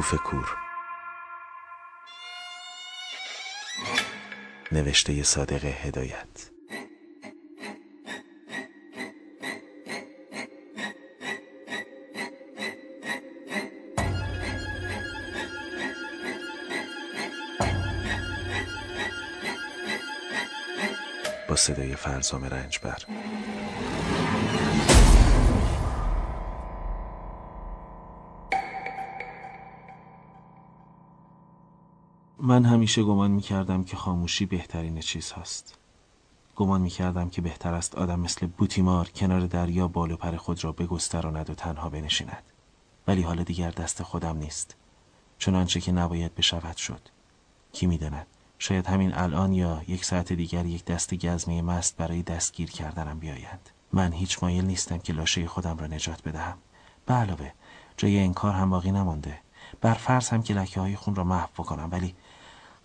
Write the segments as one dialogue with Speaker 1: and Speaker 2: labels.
Speaker 1: کوف کور. نوشته صادق هدایت. با صدای فرزام رنجبر. من همیشه گمان می کردم که خاموشی بهترین چیز هست. گمان می کردم که بهتر است آدم مثل بوتیمار کنار دریا بال و پر خود را بگستراند و تنها بنشیند. ولی حالا دیگر دست خودم نیست. چنانچه که نباید بشود شد. کی می‌داند شاید همین الان یا یک ساعت دیگر یک دست گزمه مست برای دستگیر کردنم بیایند. من هیچ مایل نیستم که لاشه خودم را نجات بدهم. به علاوه جای این کار هم باقی نمانده. بر فرض هم که لکه های خون را محو بکنم ولی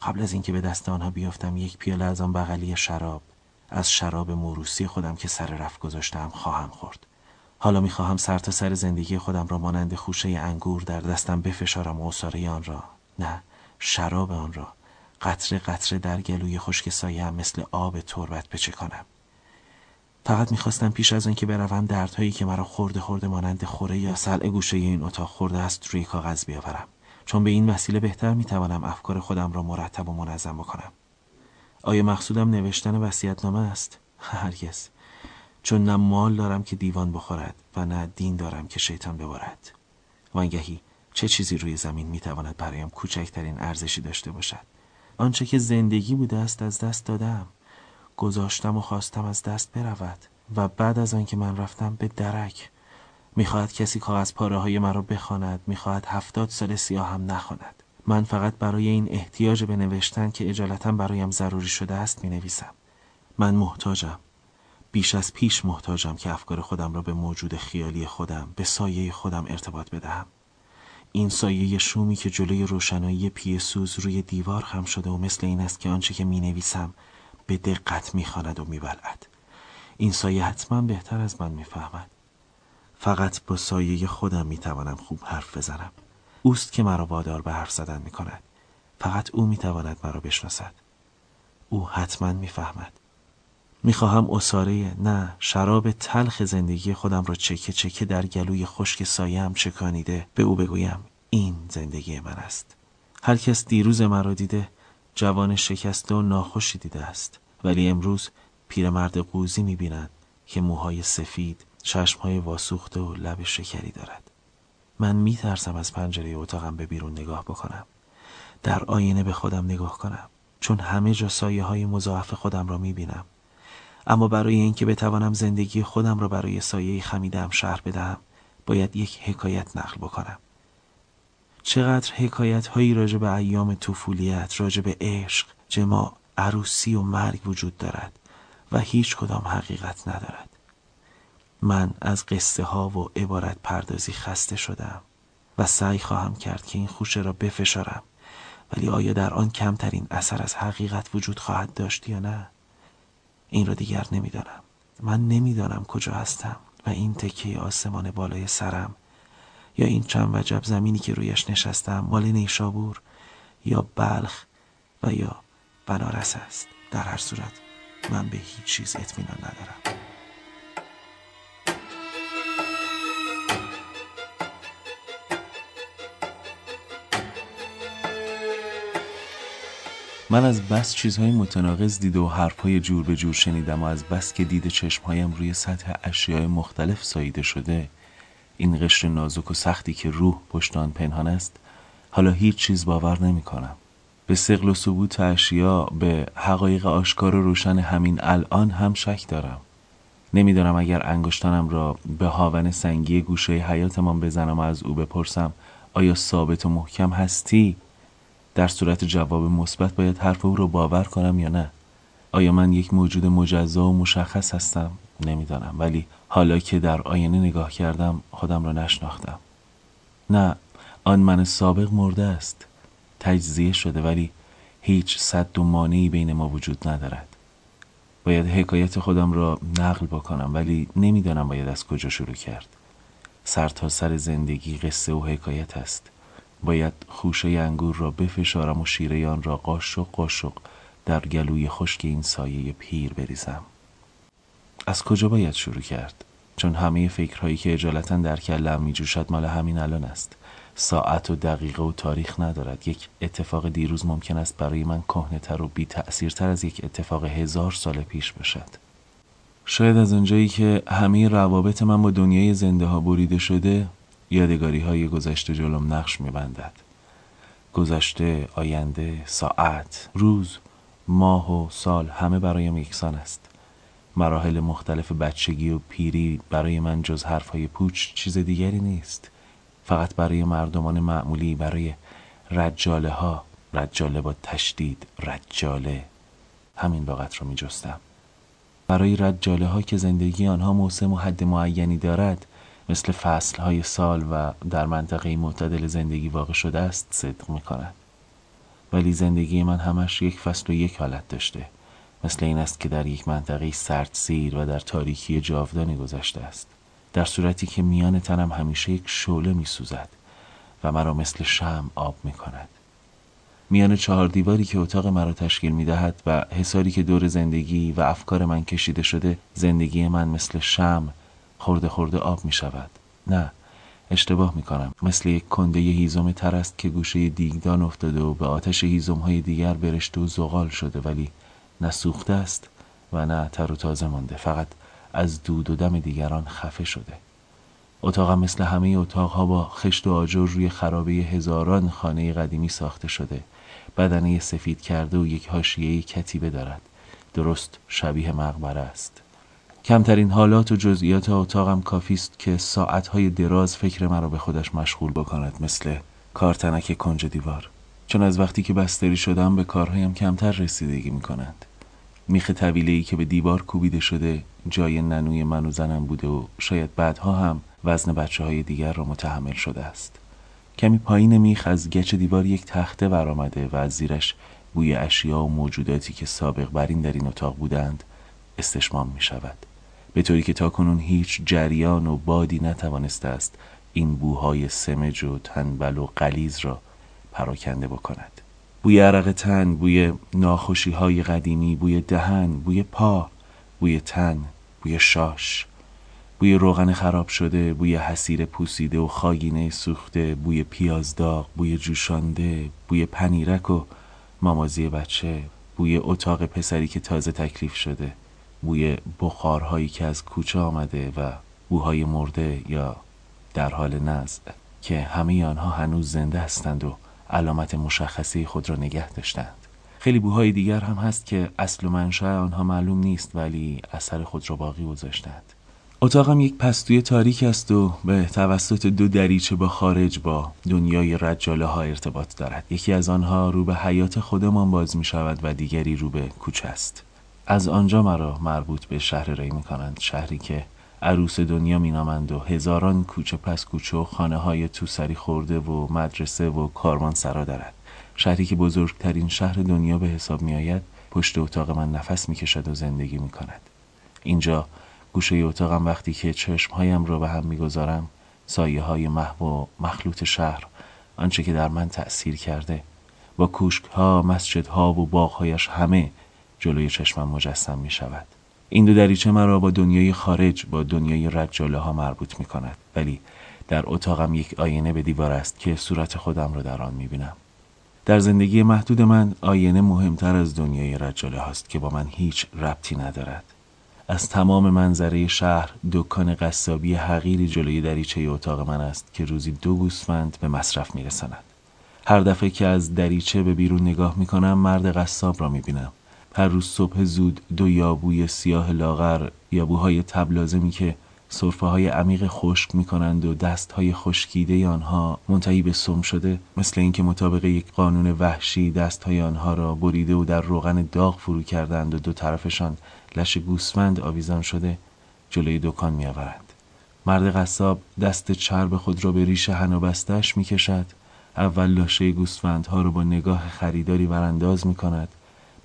Speaker 1: قبل از اینکه به دست آنها بیفتم یک پیاله از آن بغلی شراب از شراب موروسی خودم که سر رفت گذاشتم خواهم خورد. حالا می‌خواهم سر تا سر زندگی خودم را مانند خوشه انگور در دستم بفشارم و آن را. نه شراب آن را. قطره قطره در گلوی خشک سایم مثل آب تربت بچکانم. فقط می‌خواستم پیش از آنکه بروم دردهایی که مرا خورده خورده مانند خوره یا سلع گوشه این اتاق خورده است روی کاغذ بیاورم. چون به این وسیله بهتر می‌توانم افکار خودم را مرتب و منظم بکنم. آیا مقصودم نوشتن وصیت‌نامه است؟ هرگز. چون نه مال دارم که دیوان بخورد و نه دین دارم که شیطان ببارد وانگهی چه چیزی روی زمین می‌تواند برایم کوچکترین ارزشی داشته باشد؟ آنچه که زندگی بوده است از دست دادم. گذاشتم و خواستم از دست برود و بعد از آنکه من رفتم به درک. می‌خواهد کسی کاغذ پاره های مرا بخواند می‌خواهد هفتاد سال هم نخواند. من فقط برای این احتیاج به نوشتن که اجالتا برایم ضروری شده است می نویسم من محتاجم. بیش از پیش محتاجم که افکار خودم را به موجود خیالی خودم به سایه خودم ارتباط بدهم. این سایه شومی که جلوی روشنایی پی سوز روی دیوار خم شده و مثل این است که آنچه که می نویسم به دقت می و می بلد. این سایه حتما بهتر از من می‌فهمد. فقط با سایه خودم می‌توانم خوب حرف بزنم. اوست که مرا وادار به حرف زدن می کند فقط او می‌تواند مرا بشناسد. او حتما می‌فهمد. می‌خواهم اصاره نه شراب تلخ زندگی خودم را چکه چکه در گلوی خشک سایم چکانیده به او بگویم این زندگی من است. هر کس دیروز مرا دیده جوان شکسته و ناخوشی دیده است. ولی امروز پیرمرد قوزی می‌بیند که موهای سفید چشمهای واسوخته و لب شکری دارد. من میترسم از پنجره اتاقم به بیرون نگاه بکنم. در آینه به خودم نگاه کنم. چون همه جا سایه های مضاعف خودم را می‌بینم. اما برای اینکه بتوانم زندگی خودم را برای سایه خمیدم شهر بدهم باید یک حکایت نقل بکنم. چقدر حکایت هایی راجع به ایام طفولیت راجع به عشق جما عروسی و مرگ وجود دارد و هیچ کدام حقیقت ندارد. من از قصه ها و عبارت پردازی خسته شدم و سعی خواهم کرد که این خوشه را بفشارم. ولی آیا در آن کمترین اثر از حقیقت وجود خواهد داشت یا نه؟ این را دیگر نمی‌دانم. من نمی‌دانم کجا هستم و این تکه آسمان بالای سرم یا این چند وجب زمینی که رویش نشستم مال نیشابور یا بلخ و یا بنارس است. در هر صورت من به هیچ چیز اطمینان ندارم. من از بس چیزهای متناقض دیده و حرفهای جور به جور شنیدم و از بس که دید چشمهایم روی سطح اشیای مختلف ساییده شده. این قشر نازک و سختی که روح پشت آن پنهان است حالا هیچ چیز باور نمی کنم. به سقل و ثبوت اشیا به حقایق آشکار و روشن همین الان هم شک دارم. نمی‌دانم اگر انگشتانم را به هاون سنگی گوشه حیاتمان بزنم و از او بپرسم آیا ثابت و محکم هستی؟ در صورت جواب مثبت باید حرف او را باور کنم یا نه؟ آیا من یک موجود مجزا و مشخص هستم؟ نمی‌دانم. ولی حالا که در آینه نگاه کردم خودم را نشناختم. نه آن من سابق مرده است. تجزیه شده ولی هیچ صد و مانعی بین ما وجود ندارد. باید حکایت خودم را نقل بکنم ولی نمی‌دانم باید از کجا شروع کرد. سر تا سر زندگی قصه و حکایت است. باید خوشه انگور را بفشارم و شیره آن را قاشق قاشق در گلوی خشک این سایه پیر بریزم. از کجا باید شروع کرد؟ چون همه فکرهایی که اجالتا در کلم می جوشد مال همین الان است. ساعت و دقیقه و تاریخ ندارد. یک اتفاق دیروز ممکن است برای من کهنه و بی تأثیرتر از یک اتفاق هزار سال پیش باشد. شاید از اونجایی که همه روابط من با دنیای زنده ها بریده شده یادگاری های گذشته جلوم نقش میبندد. گذشته، آینده، ساعت، روز، ماه و سال همه برایم یکسان است. مراحل مختلف بچگی و پیری برای من جز حرفهای پوچ چیز دیگری نیست. فقط برای مردمان معمولی برای رجاله ها رجاله با تشدید رجاله. همین لغت را می جستم برای رجاله ها که زندگی آنها موسم و حد معینی دارد مثل فصل های سال و در منطقه معتدل زندگی واقع شده است صدق می کند ولی زندگی من همش یک فصل و یک حالت داشته. مثل این است که در یک منطقه سرد سیر و در تاریکی جاودانی گذشته است. در صورتی که میان تنم همیشه یک شعله می سوزد و مرا مثل شم آب می کند میان چهار دیواری که اتاق مرا تشکیل می دهد و حساری که دور زندگی و افکار من کشیده شده زندگی من مثل شم خورده خورده آب می شود. نه اشتباه می کنم. مثل یک کنده هیزم تر است که گوشه دیگدان افتاده و به آتش هیزم های دیگر برشته و زغال شده ولی نه سوخته است و نه تر و تازه مانده. فقط از دود و دم دیگران خفه شده. اتاقم مثل همه اتاقها با خشت و آجر روی خرابه هزاران خانه قدیمی ساخته شده. بدنه سفید کرده و یک حاشیه کتیبه دارد. درست شبیه مقبره است. کمترین حالات و جزئیات اتاقم کافی است که ساعتهای دراز فکر مرا به خودش مشغول بکند مثل کارتنک کنج دیوار. چون از وقتی که بستری شدم به کارهایم کمتر رسیدگی می کنند میخ طویله ای که به دیوار کوبیده شده جای ننوی من و زنم بوده و شاید بعدها هم وزن بچه های دیگر را متحمل شده است. کمی پایین میخ از گچ دیوار یک تخته برآمده و از زیرش بوی اشیا و موجوداتی که سابق بر این در این اتاق بودند استشمام می شود به طوری که تاکنون هیچ جریان و بادی نتوانسته است این بوهای سمج و تنبل و قلیز را پراکنده بکند. بوی عرق تن بوی ناخوشی های قدیمی بوی دهن بوی پا بوی تن بوی شاش بوی روغن خراب شده بوی حسیر پوسیده و خاگینه سوخته بوی پیازداغ بوی جوشانده بوی پنیرک و مامازی بچه بوی اتاق پسری که تازه تکلیف شده. بوی بخارهایی که از کوچه آمده و بوهای مرده یا در حال نزع که همه آنها هنوز زنده هستند و علامت مشخصه خود را نگه داشتند. خیلی بوهای دیگر هم هست که اصل و منشأ آنها معلوم نیست ولی اثر خود را باقی گذاشتند. اتاقم یک پستوی تاریک است و به توسط دو دریچه با خارج با دنیای رجاله ها ارتباط دارد. یکی از آنها رو به حیات خودمان باز می شود و دیگری رو به کوچه است. از آنجا مرا مربوط به شهر ری می کنند شهری که عروس دنیا مینامند و هزاران کوچه پس کوچه و خانه های توسری خورده و مدرسه و کاروان سرا دارد. شهری که بزرگترین شهر دنیا به حساب می آید پشت اتاق من نفس می کشد و زندگی می کند اینجا گوشه اتاقم وقتی که چشمهایم را به هم می‌گذارم سایه های محو و مخلوط شهر آنچه که در من تأثیر کرده. با کوشک ها مسجد ها و باغهایش همه جلوی چشمم مجسم می شود این دو دریچه مرا با دنیای خارج با دنیای رجاله ها مربوط می کند ولی در اتاقم یک آینه به دیوار است که صورت خودم را در آن می بینم در زندگی محدود من آینه مهمتر از دنیای رجاله هاست که با من هیچ ربطی ندارد. از تمام منظره شهر دکان قصابی حقیری جلوی دریچه اتاق من است که روزی دو گوسفند به مصرف می‌رسند هر دفعه که از دریچه به بیرون نگاه می کنم مرد قصاب را می بینم هر روز صبح زود دو یابوی سیاه لاغر یابوهای تبلازمی که صرفه های عمیق خشک می کنند و دست های خشکیده آنها منتهی به سم شده مثل اینکه مطابق یک قانون وحشی دست های آنها را بریده و در روغن داغ فرو کردند و دو طرفشان لش گوسفند آویزان شده جلوی دکان می آورند. مرد قصاب دست چرب خود را به ریش هن و بستش می کشد اول لاشه گوسفندها را با نگاه خریداری ورانداز می کند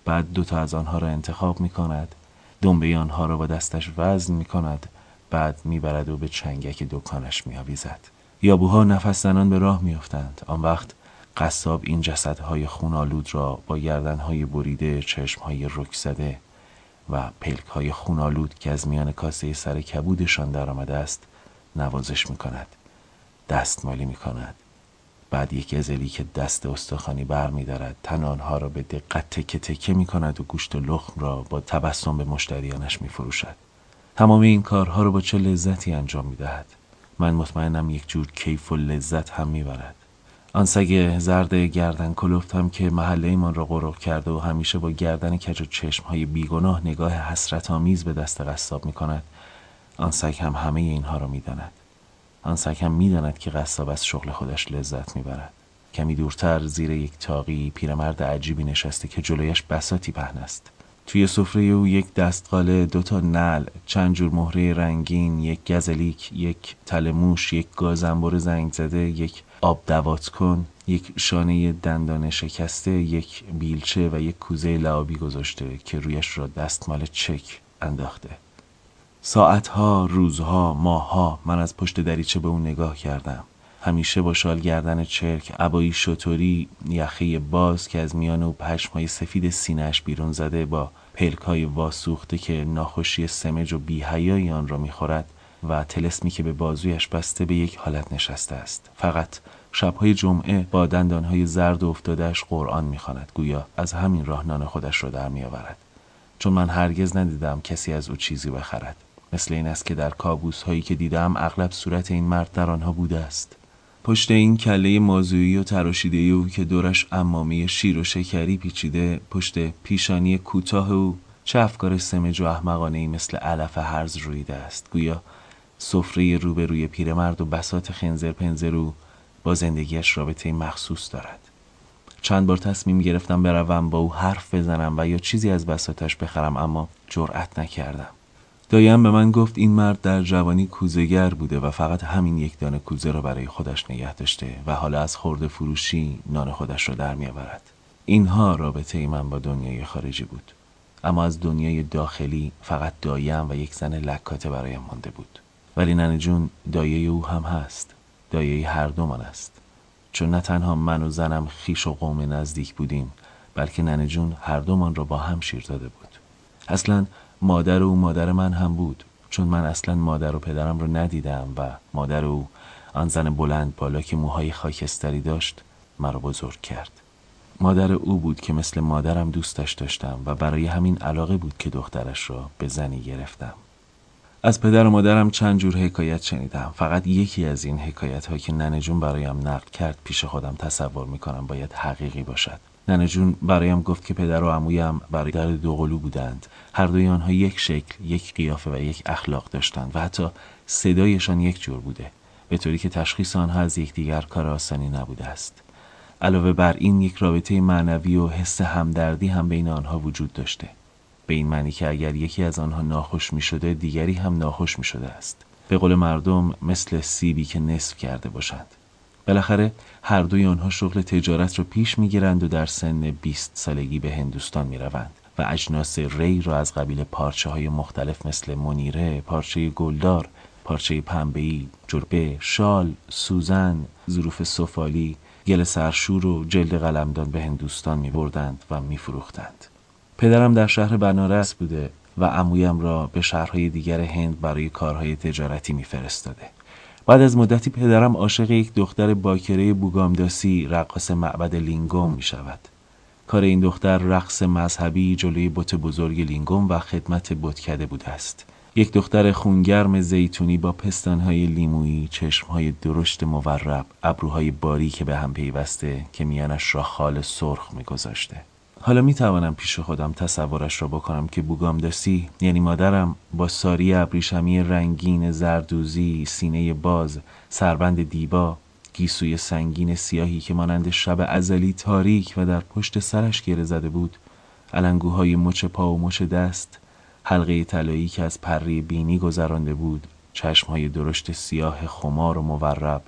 Speaker 1: بعد دوتا از آنها را انتخاب می کند دنبه آنها را با دستش وزن می کند بعد می‌برد و به چنگک دکانش میآویزد. یابوها نفس زنان به راه میافتند. آن وقت قصاب این جسدهای خونالود را با گردنهای بریده چشمهای رک زده و پلکهای خونالود که از میان کاسه سر کبودشان در آمده است نوازش می کند دستمالی می کند بعد یک گزلی که دست استخوانی بر می دارد تن آنها را به دقت تکه تکه می کند و گوشت لخم را با تبسم به مشتریانش می فروشد تمام این کارها را با چه لذتی انجام می دهد من مطمئنم یک جور کیف و لذت هم می برد آن سگ زرد گردن کلفت هم که محله ایمان را غرق کرده و همیشه با گردن کج و چشم های بیگناه نگاه حسرت آمیز به دست قصاب می کند آن سگ هم همه اینها را می داند. آن سگ هم می داند که قصاب از شغل خودش لذت می برد. کمی دورتر زیر یک تاقی پیرمرد عجیبی نشسته که جلویش بساتی پهن است توی سفره او یک دستقاله دو تا نل چند جور مهره رنگین یک گزلیک یک تلموش یک گازنبر زنگ زده یک آب دوات کن یک شانه دندان شکسته یک بیلچه و یک کوزه لعابی گذاشته که رویش را دستمال چک انداخته ساعتها، روزها، ماهها من از پشت دریچه به اون نگاه کردم. همیشه با شال گردن چرک عبایی شطوری یخه باز که از میان او پشمهای سفید سینهش بیرون زده با پلکای واسوخته که ناخوشی سمج و بیهیایی آن را می‌خورد و تلسمی که به بازویش بسته به یک حالت نشسته است. فقط شبهای جمعه با دندانهای زرد و افتادهش قرآن می‌خواند. گویا از همین راه نان خودش را در میآورد. چون من هرگز ندیدم کسی از او چیزی بخرد. مثل این است که در کابوس هایی که دیدم اغلب صورت این مرد در آنها بوده است. پشت این کله مازویی و تراشیده او که دورش امامی شیر و شکری پیچیده پشت پیشانی کوتاه او چه افکار سمج و احمقانه ای مثل علف هرز رویده است. گویا سفره روبروی پیرمرد و بسات خنزر پنزر او با زندگیش رابطه مخصوص دارد. چند بار تصمیم گرفتم بروم با او حرف بزنم و یا چیزی از بساتش بخرم اما جرأت نکردم. دایم به من گفت این مرد در جوانی کوزگر بوده و فقط همین یک دانه کوزه را برای خودش نگه داشته و حالا از خورده فروشی نان خودش را در میآورد. اینها رابطه من با دنیای خارجی بود. اما از دنیای داخلی فقط دایم و یک زن لکاته برایم مانده بود. ولی ننه جون دایه او هم هست. دایه هر دومان است. چون نه تنها من و زنم خیش و قوم نزدیک بودیم بلکه ننه جون هر دومان را با هم شیر داده بود. اصلا مادر او مادر من هم بود چون من اصلا مادر و پدرم رو ندیدم و مادر او آن زن بلند بالا که موهای خاکستری داشت مرا بزرگ کرد. مادر او بود که مثل مادرم دوستش داشتم و برای همین علاقه بود که دخترش را به زنی گرفتم. از پدر و مادرم چند جور حکایت شنیدم. فقط یکی از این حکایت ها که ننه جون برایم نقل کرد پیش خودم تصور می‌کنم باید حقیقی باشد. ننه جون برایم گفت که پدر و عمویم برای در دوقلو بودند. هر دوی آنها یک شکل یک قیافه و یک اخلاق داشتند و حتی صدایشان یک جور بوده به طوری که تشخیص آنها از یکدیگر کار آسانی نبوده است. علاوه بر این یک رابطه معنوی و حس همدردی هم بین آنها وجود داشته. به این معنی که اگر یکی از آنها ناخوش می شده دیگری هم ناخوش می شده است. به قول مردم مثل سیبی که نصف کرده باشند بالاخره هر دوی آنها شغل تجارت را پیش می‌گیرند و در سن 20 سالگی به هندوستان می روند و اجناس ری را از قبیل پارچه های مختلف مثل منیره، پارچه گلدار، پارچه پنبهی، جربه، شال، سوزن، ظروف سفالی، گل سرشور و جلد قلمدان به هندوستان می بردند و می فروختند. پدرم در شهر بنارس بوده و عمویم را به شهرهای دیگر هند برای کارهای تجارتی میفرستاده. بعد از مدتی پدرم عاشق یک دختر باکره بوگامداسی رقاص معبد لینگوم می شود. کار این دختر رقص مذهبی جلوی بت بزرگ لینگوم و خدمت بتکده بوده است. یک دختر خونگرم زیتونی با پستانهای لیمویی، چشمهای درشت مورب، ابروهای باریک به هم پیوسته که میانش را خال سرخ میگذاشته. حالا می توانم پیش خودم تصورش را بکنم که بوگامداسی یعنی مادرم با ساری ابریشمی رنگین زردوزی سینه باز سربند دیبا گیسوی سنگین سیاهی که مانند شب ازلی تاریک و در پشت سرش گره زده بود علنگوهای مچ پا و مچ دست حلقه طلایی که از پری بینی گذرانده بود چشمهای درشت سیاه خمار و مورب.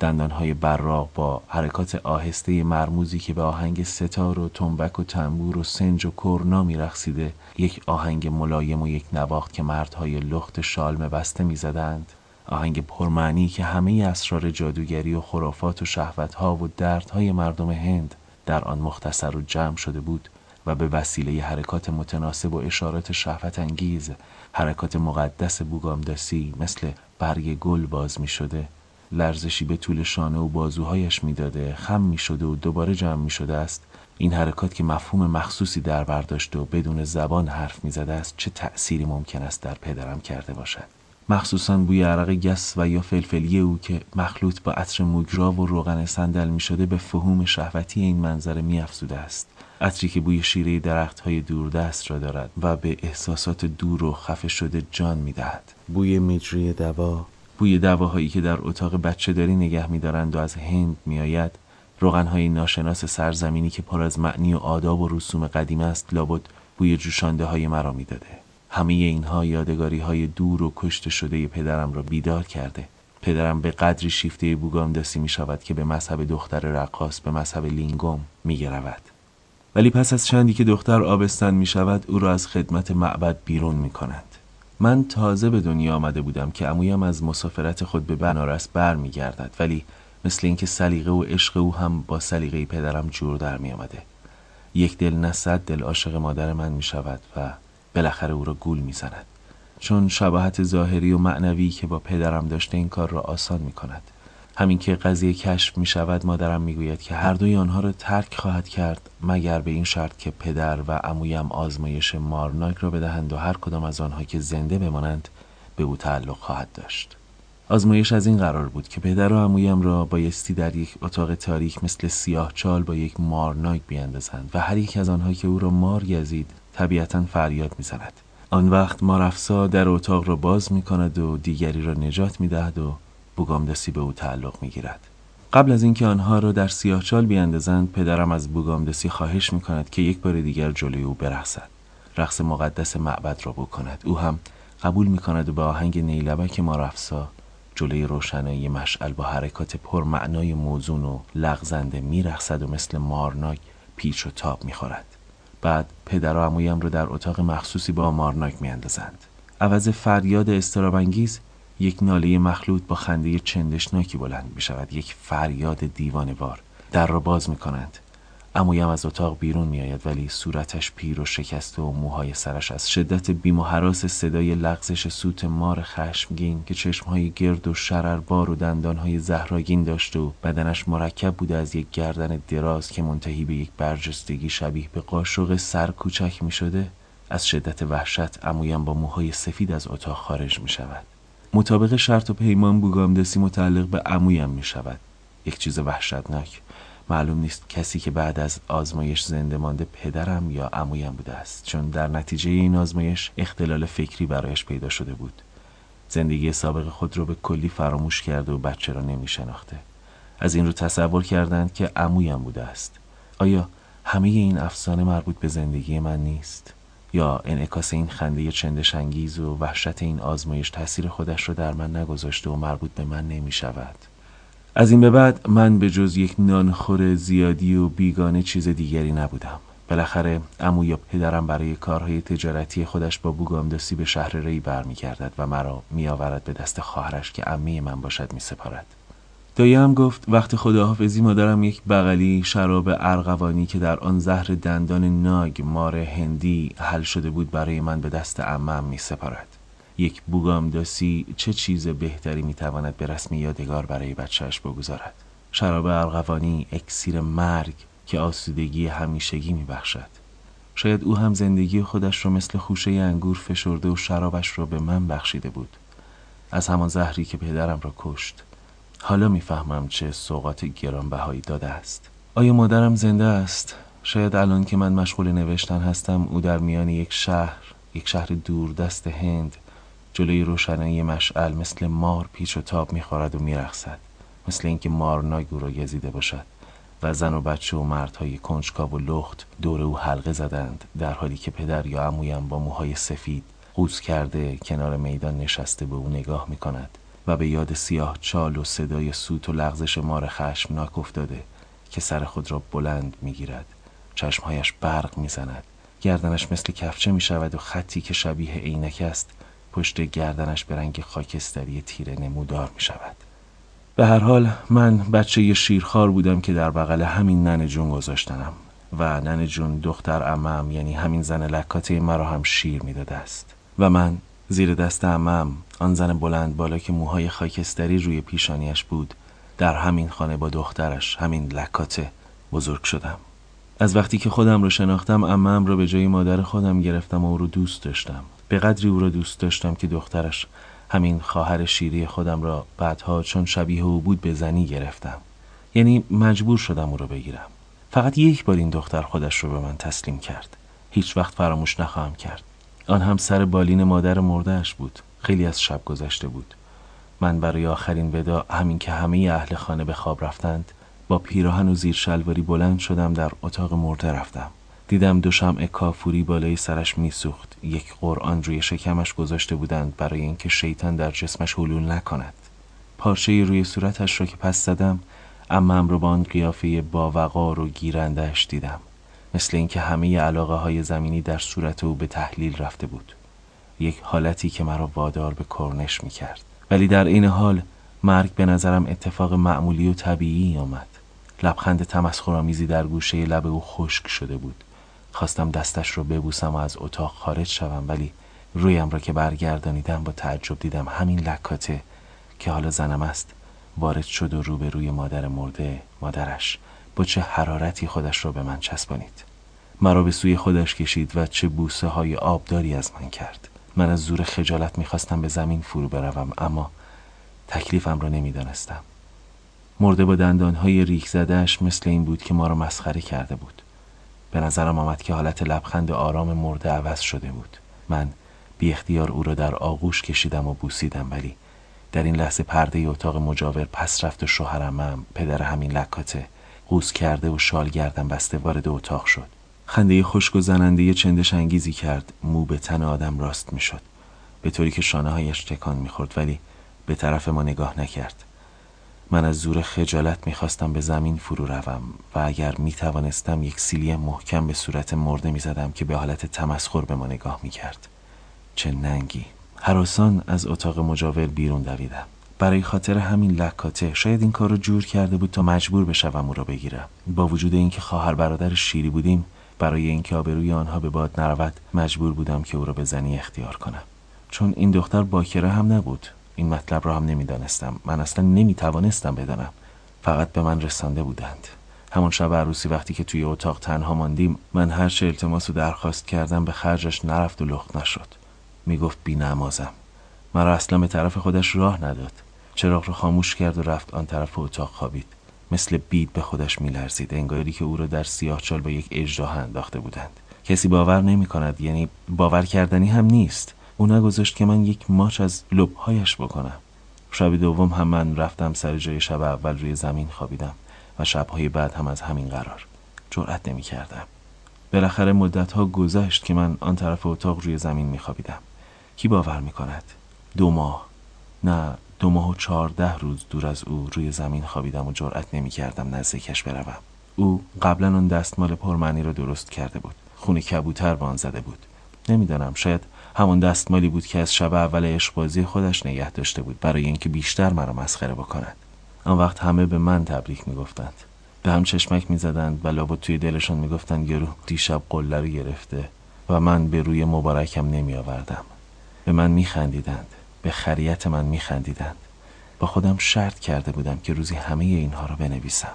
Speaker 1: دندانهای براق با حرکات آهسته مرموزی که به آهنگ ستار و تنبک و تنبور و سنج و کرنا میرقصیده یک آهنگ ملایم و یک نواخت که مردهای لخت شالم بسته می‌زدند. آهنگ پرمعنی که همه اسرار جادوگری و خرافات و شهوتها و دردهای مردم هند در آن مختصر و جمع شده بود و به وسیله حرکات متناسب و اشارات شهوت انگیز حرکات مقدس بوگامداسی مثل برگ گل باز می شده لرزشی به طول شانه و بازوهایش می‌داده خم می شده و دوباره جمع می شده است. این حرکات که مفهوم مخصوصی در برداشت و بدون زبان حرف می‌زده است چه تأثیری ممکن است در پدرم کرده باشد؟ مخصوصا بوی عرق گس و یا فلفلی او که مخلوط با عطر موگرا و روغن صندل می شده به فهوم شهوتی این منظره می افزوده است. عطری که بوی شیره درخت های دوردست را دارد و به احساسات دور و خفه شده جان می دهد. بوی مجری دوا بوی دواهایی که در اتاق بچه داری نگه می دارند و از هند می آید روغنهای ناشناس سرزمینی که پر از معنی و آداب و رسوم قدیم است لابد بوی جوشانده های مرا می‌داده همه اینها یادگاری های دور و کشت شده پدرم را بیدار کرده پدرم به قدری شیفته بوگامداسی می شود که به مذهب دختر رقاص به مذهب لینگوم می گرود. ولی پس از چندی که دختر آبستن می شود او را از خدمت معبد بیرون می کند. من تازه به دنیا آمده بودم که امویم از مسافرت خود به بنارس بر می گردد ولی مثل اینکه سلیقه و عشق او هم با سلیقه پدرم جور در می آمده. یک دل نه دل عاشق مادر من می شود و بالاخره او را گول می زند. چون شباهت ظاهری و معنوی که با پدرم داشته این کار را آسان می کند. همین که قضیه کشف می شود مادرم می گوید که هر دوی آنها را ترک خواهد کرد مگر به این شرط که پدر و امویم آزمایش مارناک را بدهند و هر کدام از آنها که زنده بمانند به او تعلق خواهد داشت. آزمایش از این قرار بود که پدر و امویم را بایستی در یک اتاق تاریک مثل سیاه چال با یک مارناک بیاندازند و هر یک از آنها که او را مار گزید طبیعتا فریاد می‌زند آن وقت مارفسا در اتاق را باز می کند و دیگری را نجات می دهد و بوگامدسی به او تعلق می گیرد. قبل از اینکه آنها را در سیاهچال بیاندازند پدرم از بوگامدسی خواهش می کند که یک بار دیگر جلوی او برقصد. رقص مقدس معبد را بکند. او هم قبول می کند و به آهنگ نیلبک مارفسا جلوی روشنایی مشعل با حرکات پرمعنای موزون و لغزنده میرخصد و مثل مارناک پیچ و تاب می‌خورد. بعد پدر و عمویم رو در اتاق مخصوصی با مارناک میاندازند. عوض فریاد استرابنگیز یک ناله مخلوط با خنده چندشناکی بلند می شود یک فریاد دیوانوار در را باز می کنند امویم از اتاق بیرون میآید ولی صورتش پیر و شکسته و موهای سرش از شدت بیم و حراس صدای لغزش سوت مار خشمگین که چشمهای گرد و شرربار و دندانهای زهراگین داشت و بدنش مرکب بوده از یک گردن دراز که منتهی به یک برجستگی شبیه به قاشق سر کوچک می شده از شدت وحشت امویم با موهای سفید از اتاق خارج می شود مطابق شرط و پیمان بوگامدسی متعلق به امویم می شود یک چیز وحشتناک. معلوم نیست کسی که بعد از آزمایش زنده مانده پدرم یا عمویم بوده است چون در نتیجه این آزمایش اختلال فکری برایش پیدا شده بود. زندگی سابق خود رو به کلی فراموش کرده و بچه را نمی شناخته از این رو تصور کردند که عمویم بوده است. آیا همه این افسانه مربوط به زندگی من نیست؟ یا انعکاس این خنده چندش انگیز و وحشت این آزمایش تاثیر خودش را در من نگذاشته و مربوط به من نمی شود از این به بعد من به جز یک نانخور زیادی و بیگانه چیز دیگری نبودم. بالاخره امو یا پدرم برای کارهای تجارتی خودش با بوگامداسی به شهر ری برمیگردد و مرا میآورد به دست خواهرش که عمه من باشد میسپارد. دایم گفت وقت خداحافظی مادرم یک بغلی شراب ارغوانی که در آن زهر دندان ناگ مار هندی حل شده بود برای من به دست عمم می سپارد. یک بوگامداسی چه چیز بهتری می‌تواند به رسم یادگار برای بچهش بگذارد؟ شراب ارغوانی اکسیر مرگ که آسودگی همیشگی میبخشد شاید او هم زندگی خودش را مثل خوشه انگور فشرده و شرابش را به من بخشیده بود. از همان زهری که پدرم را کشت. حالا می‌فهمم چه سوقات گرانبهایی داده است. آیا مادرم زنده است؟ شاید الان که من مشغول نوشتن هستم او در میان یک شهر یک شهر دوردست هند جلوی روشنایی مشعل مثل مار پیچ و تاب می‌خورد و میرخصد مثل اینکه مار ناگ او را گزیده باشد و زن و بچه و مردهای کنجکاو و لخت دور او حلقه زدند در حالی که پدر یا عمویم با موهای سفید قوز کرده کنار میدان نشسته به او نگاه می کند و به یاد سیاه چال و صدای سوت و لغزش مار خشمناک افتاده که سر خود را بلند می گیرد چشمهایش برق می زند گردنش مثل کفچه می شود و خطی که شبیه عینک است پشت گردنش به رنگ خاکستری تیره نمودار می شود به هر حال من بچه شیرخوار بودم که در بغل همین نن جون گذاشتنم و نن جون دختر امم یعنی همین زن لکاته مرا هم شیر می‌داده است. و من زیر دست امم آن زن بلند بالا که موهای خاکستری روی پیشانیش بود. در همین خانه با دخترش همین لکاته بزرگ شدم. از وقتی که خودم رو شناختم امم را به جای مادر خودم گرفتم و او رو دوست داشتم. به قدری او را دوست داشتم که دخترش همین خواهر شیری خودم را بعدها چون شبیه او بود به زنی گرفتم. یعنی مجبور شدم او را بگیرم. فقط یک بار این دختر خودش رو به من تسلیم کرد. هیچ وقت فراموش نخواهم کرد. آن هم سر بالین مادر مردهش بود. خیلی از شب گذشته بود. من برای آخرین ودا همین که همه اهل خانه به خواب رفتند با پیراهن و زیر شلواری بلند شدم در اتاق مرده رفتم. دیدم دو شمع کافوری بالای سرش میسوخت. یک قرآن روی شکمش گذاشته بودند برای اینکه شیطان در جسمش حلول نکند. پارچه روی صورتش را که پس زدم امم رو با آن قیافه باوقار و گیرندهش دیدم. مثل اینکه همه علاقه های زمینی در صورت او به تحلیل رفته بود. یک حالتی که مرا وادار به کرنش می کرد ولی در این حال مرگ به نظرم اتفاق معمولی و طبیعی آمد. لبخند تمسخرآمیزی در گوشه لب او خشک شده بود. خواستم دستش رو ببوسم و از اتاق خارج شوم ولی رویم را که برگردانیدم با تعجب دیدم همین لکاته که حالا زنم است وارد شد و روبروی مادر مرده مادرش. با چه حرارتی خودش را به من چسبانید. مرا به سوی خودش کشید و چه بوسه های آبداری از من کرد. من از زور خجالت می‌خواستم به زمین فرو بروم اما تکلیفم را نمی‌دانستم. مرده با دندانهای ریک زدهش مثل این بود که ما را مسخره کرده بود. به نظرم آمد که حالت لبخند آرام مرده عوض شده بود. من بی اختیار او را در آغوش کشیدم و بوسیدم ولی در این لحظه پرده اتاق مجاور پس رفت و شوهرم پدر همین لکاته. قوز کرده و شال گردم بسته وارد اتاق شد. خنده خشک و زننده چندش انگیزی کرد. مو به تن آدم راست می‌شد. به طوری که شانه هایش تکان می‌خورد ولی به طرف ما نگاه نکرد. من از زور خجالت می‌خواستم به زمین فرو روم و اگر می‌توانستم یک سیلی محکم به صورت مرده می‌زدم که به حالت تمسخر به ما نگاه می‌کرد. چه ننگی. حراسان از اتاق مجاور بیرون دویدم. برای خاطر همین لکاته شاید این کار رو جور کرده بود تا مجبور بشوم او را بگیرم. با وجود اینکه خواهر برادر شیری بودیم برای اینکه آبروی آنها به باد نرود مجبور بودم که او را به زنی اختیار کنم. چون این دختر باکره هم نبود. این مطلب را هم نمی‌دانستم. من اصلا نمی‌توانستم بدانم. فقط به من رسانده بودند. همون شب عروسی وقتی که توی اتاق تنها ماندیم من هر چه التماس و درخواست کردم به خرجش نرفت و لخت نشد. می‌گفت بی نمازم مرا اصلا به طرف خودش راه نداد. چراغ را خاموش کرد و رفت آن طرف اتاق خوابید. مثل بید به خودش میلرزید انگاری که او را در سیاه چال با یک اجداه انداخته بودند. کسی باور نمی کند یعنی باور کردنی هم نیست. او نگذاشت که من یک ماچ از لبهایش بکنم. شب دوم هم من رفتم سر جای شب اول روی زمین خوابیدم و شبهای بعد هم از همین قرار. جرأت نمی کردم. بالاخره مدت ها گذشت که من آن طرف اتاق روی زمین می خوابیدم. کی باور می کند؟ دو ماه. نه دو ماه و چهارده روز دور از او روی زمین خوابیدم و جرأت نمی کردم نزدیکش بروم. او قبلا اون دستمال پرمعنی را درست کرده بود. خون کبوتر به آن زده بود. نمی‌دانم شاید همون دستمالی بود که از شب اول عشقبازی خودش نگه داشته بود برای اینکه بیشتر مرا مسخره بکند. آن وقت همه به من تبریک می‌گفتند. به هم چشمک می‌زدند و لابد توی دلشان می‌گفتند یارو دیشب قله رو گرفته و من به روی مبارکم نمی آوردم به من میخندیدند. به خریت من میخندیدند. با خودم شرط کرده بودم که روزی همه اینها را بنویسم.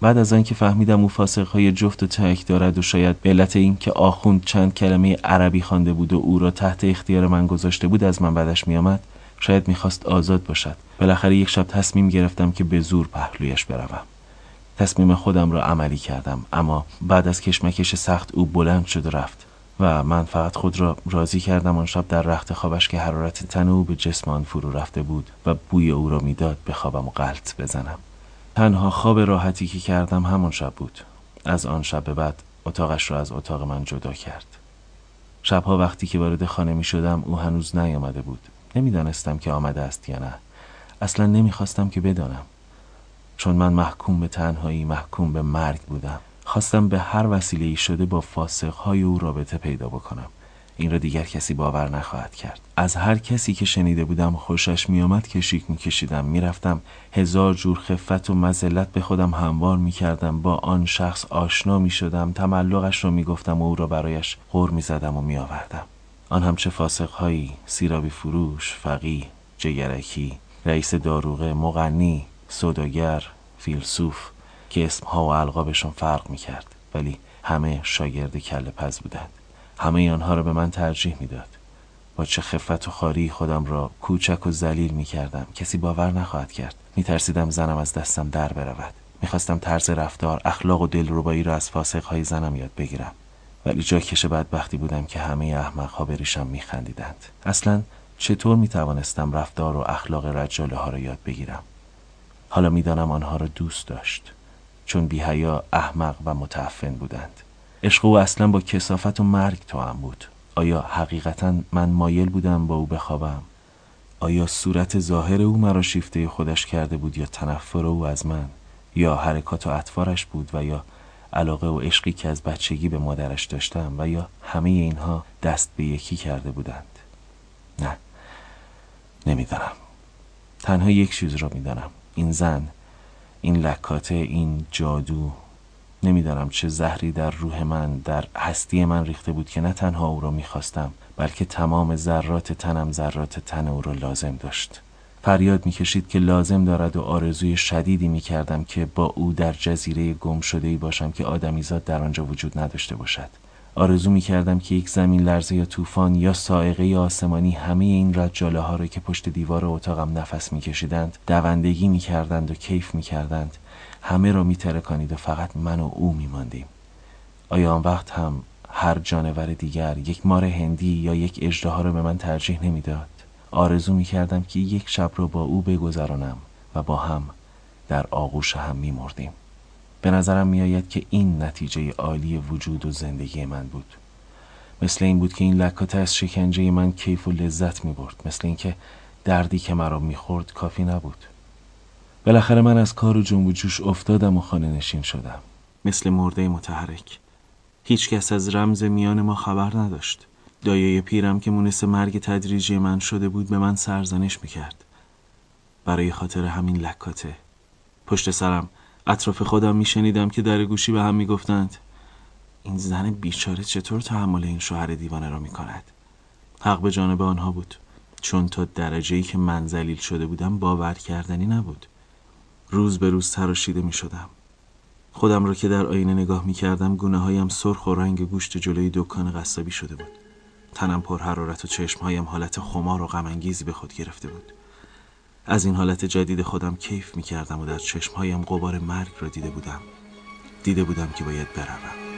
Speaker 1: بعد از آنکه فهمیدم او فاسقهای جفت و تک دارد و شاید به علت اینکه آخوند چند کلمه عربی خوانده بود و او را تحت اختیار من گذاشته بود از من بدش میآمد. شاید می‌خواست آزاد باشد. بالاخره یک شب تصمیم گرفتم که به زور پهلویش بروم. تصمیم خودم را عملی کردم اما بعد از کشمکش سخت او بلند شد و رفت. و من فقط خود را راضی کردم آن شب در رخت خوابش که حرارت تن او به جسم آن فرو رفته بود و بوی او را می‌داد به خوابم غلط بزنم. تنها خواب راحتی که کردم همون شب بود. از آن شب به بعد اتاقش را از اتاق من جدا کرد. شبها وقتی که وارد خانه می شدم او هنوز نیامده بود. نمی‌دانستم که آمده است یا نه. اصلا نمی‌خواستم که بدانم. چون من محکوم به تنهایی محکوم به مرگ بودم. خواستم به هر وسیله ای شده با فاسقهای او رابطه پیدا بکنم. این را دیگر کسی باور نخواهد کرد. از هر کسی که شنیده بودم خوشش میآمد کشیک میکشیدم می‌رفتم هزار جور خفت و مزلت به خودم هموار می‌کردم. با آن شخص آشنا می‌شدم تملقش را می‌گفتم و او را برایش غور می‌زدم و میآوردم. آن هم چه فاسقهایی سیرابی فروش فقی جگرکی رئیس داروغه مغنی سوداگر فیلسوف که اسمها و القابشون فرق می‌کرد ولی همه شاگرد کل پز بودند. همه آنها را به من ترجیح می‌داد. با چه خفت و خاری خودم را کوچک و ذلیل می کردم کسی باور نخواهد کرد. می ترسیدم زنم از دستم در برود. می‌خواستم طرز رفتار اخلاق و دلربایی را از فاسقهای زنم یاد بگیرم. ولی جا کش بدبختی بودم که همه احمقها به ریشم میخندیدند. اصلا چطور می توانستم رفتار و اخلاق رجاله ها را یاد بگیرم؟ حالا می‌دانم آنها را دوست داشت. چون بیهیا احمق و متعفن بودند. عشق او اصلا با کسافت و مرگ تو هم بود. آیا حقیقتا من مایل بودم با او بخوابم؟ آیا صورت ظاهر او مرا شیفته خودش کرده بود یا تنفر او از من؟ یا حرکات و اطوارش بود و یا علاقه و عشقی که از بچگی به مادرش داشتم و یا همه اینها دست به یکی کرده بودند؟ نه. نمی‌دانم. تنها یک چیز را می‌دانم. این زن این لکاته این جادو. نمی‌دانم چه زهری در روح من در هستی من ریخته بود که نه تنها او را می‌خواستم بلکه تمام ذرات تنم ذرات تن او را لازم داشت. فریاد می‌کشید که لازم دارد و آرزوی شدیدی می‌کردم که با او در جزیره گم شده ای باشم که آدمیزاد در آنجا وجود نداشته باشد. آرزو می کردم که یک زمین لرزه یا طوفان یا سائقه آسمانی همه این رجاله ها را که پشت دیوار اتاقم نفس می کشیدند دوندگی می کردند و کیف می کردند همه را می ترکانید و فقط من و او می ماندیم. آیا آن وقت هم هر جانور دیگر یک مار هندی یا یک اجدها را به من ترجیح نمی‌داد آرزو می کردم که یک شب را با او بگذرانم و با هم در آغوش هم می مردیم. به نظرم میآید که این نتیجه عالی وجود و زندگی من بود. مثل این بود که این لکات از شکنجه من کیف و لذت می برد مثل اینکه دردی که مرا می‌خورد کافی نبود. بالاخره من از کار و جنب و جوش افتادم و خانه نشین شدم. مثل مرده متحرک. هیچ کس از رمز میان ما خبر نداشت. دایه پیرم که مونس مرگ تدریجی من شده بود به من سرزنش می‌کرد. برای خاطر همین لکاته. پشت سرم اطراف خودم میشنیدم که در گوشی به هم می‌گفتند این زن بیچاره چطور تحمل این شوهر دیوانه را می‌کند؟ حق به جانب آنها بود. چون تا درجه ای که من زلیل شده بودم باور کردنی نبود. روز به روز تراشیده می شدم خودم را که در آینه نگاه می کردم گونه هایم سرخ و رنگ گوشت جلوی دکان قصابی شده بود. تنم پر حرارت و چشمهایم حالت خمار و غمانگیزی به خود گرفته بود. از این حالت جدید خودم کیف می کردم و در چشمهایم قبار مرگ را دیده بودم. دیده بودم که باید بروم.